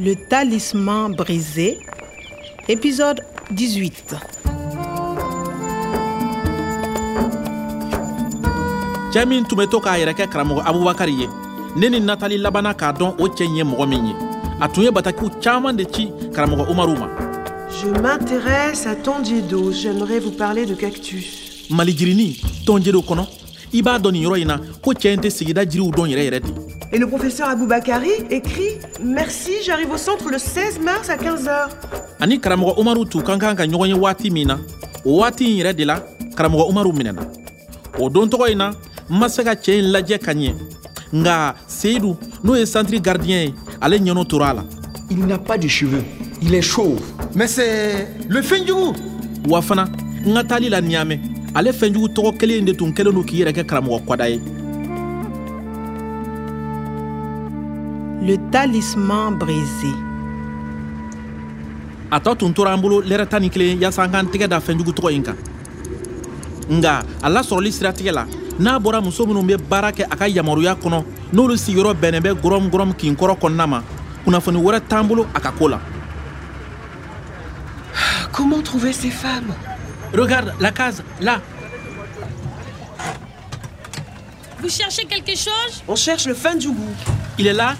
Le talisman brisé, épisode 18. cɛɛ min tun be to k'a yɛrɛ kɛ karamɔgɔ abubakari ye ne ni natali labana k'a dɔn o cɛɛ ye mɔgɔ min ye a tun ye batakiw caaman de ci karamɔgɔ umaru ma Je m'intéresse à Tondiedo. J'aimerais vous parler de cactus. malijirini tɔnjedo kɔnɔ i b'a dɔn nin yɔrɔ in na ko in tɛ sigida jiriw dɔn yɛrɛ yɛrɛ de Et le professeur Aboubakari écrit Merci, j'arrive au centre le 16 mars à 15h. ani karamɔgɔ umaru tun kan kan ka ɲɔgɔn ye waati min na o waati in yɛrɛ de la karamɔgɔ umaru minɛna o don tɔgɔ in na n ma se ka cɛɛ in lajɛ ka ɲɛ nga seyidu n'o ye santiri gardiyɛn ye ale ɲɛnɔ tora a la Il n'a pas de cheveux. Il est chauve. Mais c'est le Fendjougou. wa fana n ka taali la niyamɛ ale fɛnjugu tɔgɔ kelen in de tun kɛlen don k'i yɛrɛ kɛ karamɔgɔ kwada ye. Le talisman brisé. a tɔ tun tora an bolo lɛrɛ tan ni kelen yaasa an k'an tɛgɛ da fɛnjugu tɔgɔ in kan. Nga a lasɔrɔli siratigɛ la n'a bɔra muso minw be baara kɛ a ka yamaruya kɔnɔ n'olu sigiyɔrɔ bɛnnen bɛ gɔrɔm gɔrɔm kin kɔrɔ kɔnɔna ma kunnafoni wɛrɛ t'an bolo a ka koo la. Comment trouver ces femmes? Regarde la case là Vous cherchez quelque chose? On cherche le Fendjougou. il est là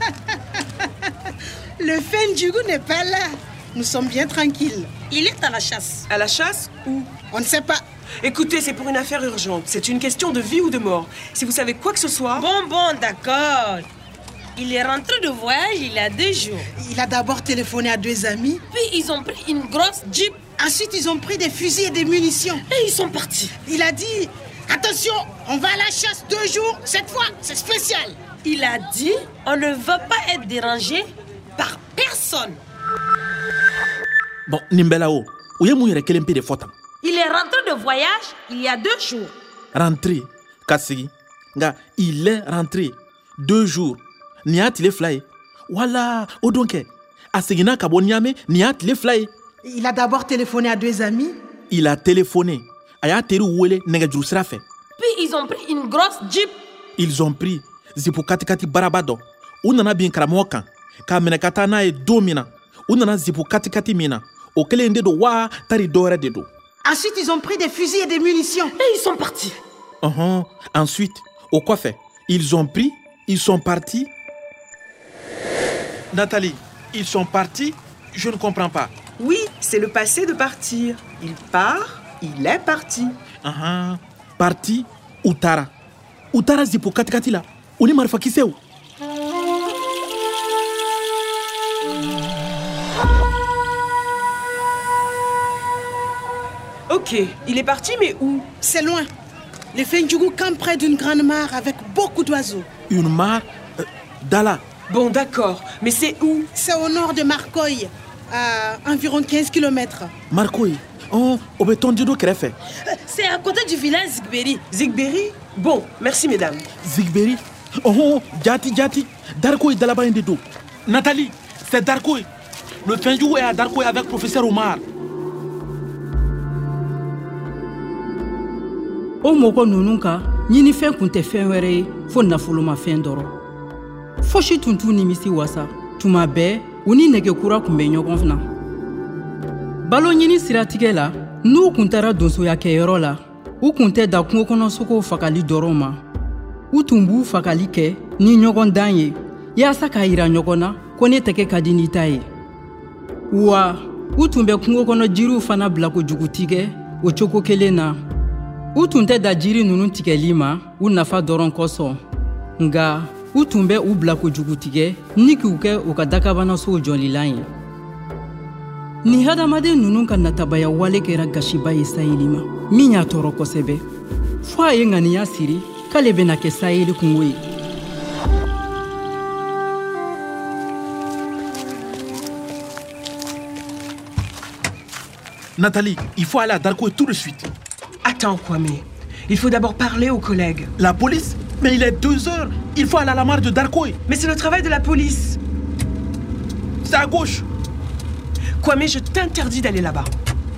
Le Fendjougou n'est pas là. Nous sommes bien tranquilles. Il est à la chasse. À la chasse Où On ne sait pas. Écoutez, c'est pour une affaire urgente. C'est une question de vie ou de mort. Si vous savez quoi que ce soit. Bon, bon, d'accord. Il est rentré de voyage il y a deux jours. Il a d'abord téléphoné à deux amis. Puis ils ont pris une grosse jeep Ensuite, ils ont pris des fusils et des munitions. et ils sont partis. Il a dit Attention, on va à la chasse deux jours. Cette fois, c'est spécial. Il a dit on ne veut pas être dérangé par personne. bon nin bɛɛ la o u ye mun yɛrɛ kelen pe de tan Il est rentré de voyage il y a deux jours. rentré ka sigi nga il est rentré deux jours nin y'a tile fila ye wala o don kɛ a seginna ka bɔ ɲame nin y'a tile fila ye Il a d'abord téléphoné à deux amis. il a téléphoné. A y'a teriw wele Puis ils ont pris une grosse jeep. ils ont pris zipu katikati baraba dɔ u nana bin karamɔgɔ kan k'a minɛ ka taa n'a ye don min na u nana zipu katikati min na o kelen de don waa tari dɔwɛrɛ de don Ensuite, ils ont pris des fusils et des munitions. Et ils sont partis. Uhum. ensuite o kɔfɛ ils ont pris ils sont partis. Nathalie ils sont partis. Je ne comprends pas. Oui, c'est le passé de partir. Il part, il est parti. Ahan. parti u taara u taara zipu katikati la u ni marifakisɛw Ok, il est parti, mais où? C'est loin. Les Fendjougou campent près d'une grande mare avec beaucoup d'oiseaux. une mare euh, dala Bon, d'accord, mais c'est où? C'est au nord de Marcoy, à environ 15 km. mariko ye ɔn o bɛ tɔndido kɛrɛfɛ C'est à côté du village Zigberi. Zigberry Bon, merci mesdames. zigberi ɔhɔn jati jati dariko ye dalaba in de don nathalie c'est darko le fɛnjugu est à darko avec professeur omar. O mɔgɔ ninnu ka ɲinifɛn kun tɛ fɛn wɛrɛ ye fo nafolomafɛn dɔrɔn fosi tun t'u nimisi wasa tuma bɛɛ u ni nɛgɛkura kun bɛ ɲɔgɔn na balo ɲini siratigɛ la n'u kun taara donsoya kɛyɔrɔ la u kun tɛ da kungokɔnɔsogow fagali dɔrɔn ma. U tun b'u fagali kɛ ni ɲɔgɔn ye yaasa k'a yira ɲɔgɔn na ko ne tɛgɛ ka di ni ta ye. Wa u tun bɛ kungokɔnɔ jiriw fana bila kojugu o cogo kelen na. U tun tɛ da jiri ninnu tigɛli ma u nafa dɔrɔn kosɔn. Nga u tun bɛ u bila kojugu tigɛ ni k'u kɛ u ka dakabanasow jɔlilan ye. Nin hadamaden ninnu ka natabaya wale kɛra gasiba ye sayeli ma. Min y'a tɔɔrɔ kosɛbɛ. Fɔɔ a ye ŋaniya siri k'ale bena kɛ sayeli kungo ye. Nathalie il faut aller à darko tout de suite. Attends, Kwame. Il faut d'abord parler aux collègues. la police? Mais il est deux heures il faut aller à la mare de darko ye Mais c'est le travail de la police. c'est à gauche Kwame, je t'interdis d'aller là-bas.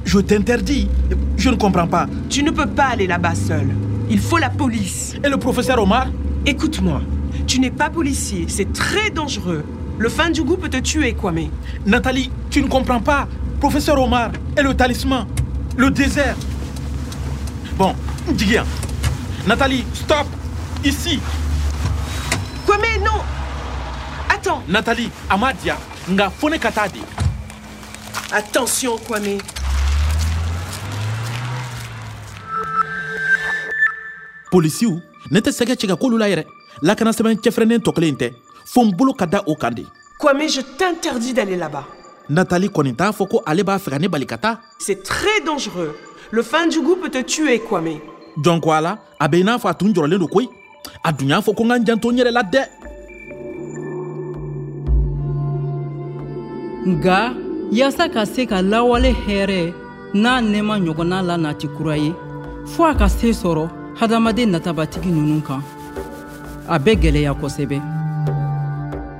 je t'interdis je ne comprends pas Tu ne peux pas aller là-bas seul. Il faut la police. et le professeur omar? Écoute-moi, tu n'es pas policier, c'est très dangereux. Le fin du goût peut te tuer, Kwame. Nathalie, tu ne comprends pas. Professeur Omar et le talisman. Le désert. Bon, Djigia. Nathalie, stop. Ici. Kwame, non Attends Nathalie, Amadia, nga fone katadi. Attention, Kwame. polisiw ne tɛ sɛgɛ cɛ ka k'olu la yɛrɛ lakana sɛbɛn cɛfɛrɛnnen tɔ kelen tɛ fo n bolo ka da o kan de Kwame, je t'interdis d'aller là-bas. natali kɔni t'a fɔ ko ale b'a fɛ ka ne bali ka taa C'est très dangereux. Le fin du goût peut te tuer, Kwame. jɔn ko a la a bɛ i n'a fɔ a tun jɔrɔlen don koyi a dun y'a fɔ ko n ka n janto n yɛrɛ la dɛ nga yaasa ka se ka lawale hɛɛrɛ n'a nɛɛma ɲɔgɔnna la nati kura ye fɔɔ a ka se sɔrɔ hadamaden natabatigi nunu kan a bɛ gwɛlɛya kosɛbɛ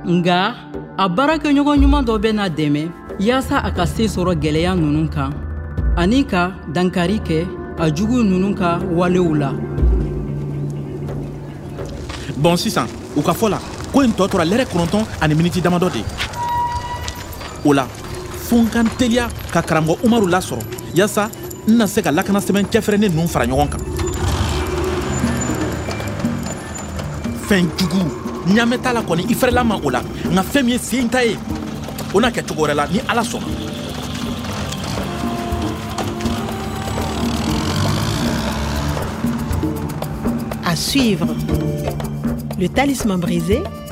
nga a baarakɛɲɔgɔn ɲuman dɔ bɛ dɛmɛ yaasa a ka se sɔrɔ gwɛlɛya nunu kan ani ka dankari kɛ a jugu nunu ka walew la bɔn sisan u ka fɔ la ko in tɔ tora lɛrɛ kɔnɔntɔn ani miniti damadɔ de o la fo n ka n teliya ka karamɔgɔ umaru lasɔrɔ. Yaasa n na se ka lakana sɛbɛn cɛfɛrɛnnen ninnu fara ɲɔgɔn kan. Fɛn jugu ɲaamɛ t'a la kɔni i fɛrɛla ma o la. Nka fɛn min ye sen ta ye o n'a kɛ wɛrɛ la ni ala sɔnna. Suivre. Le Talisman brisé,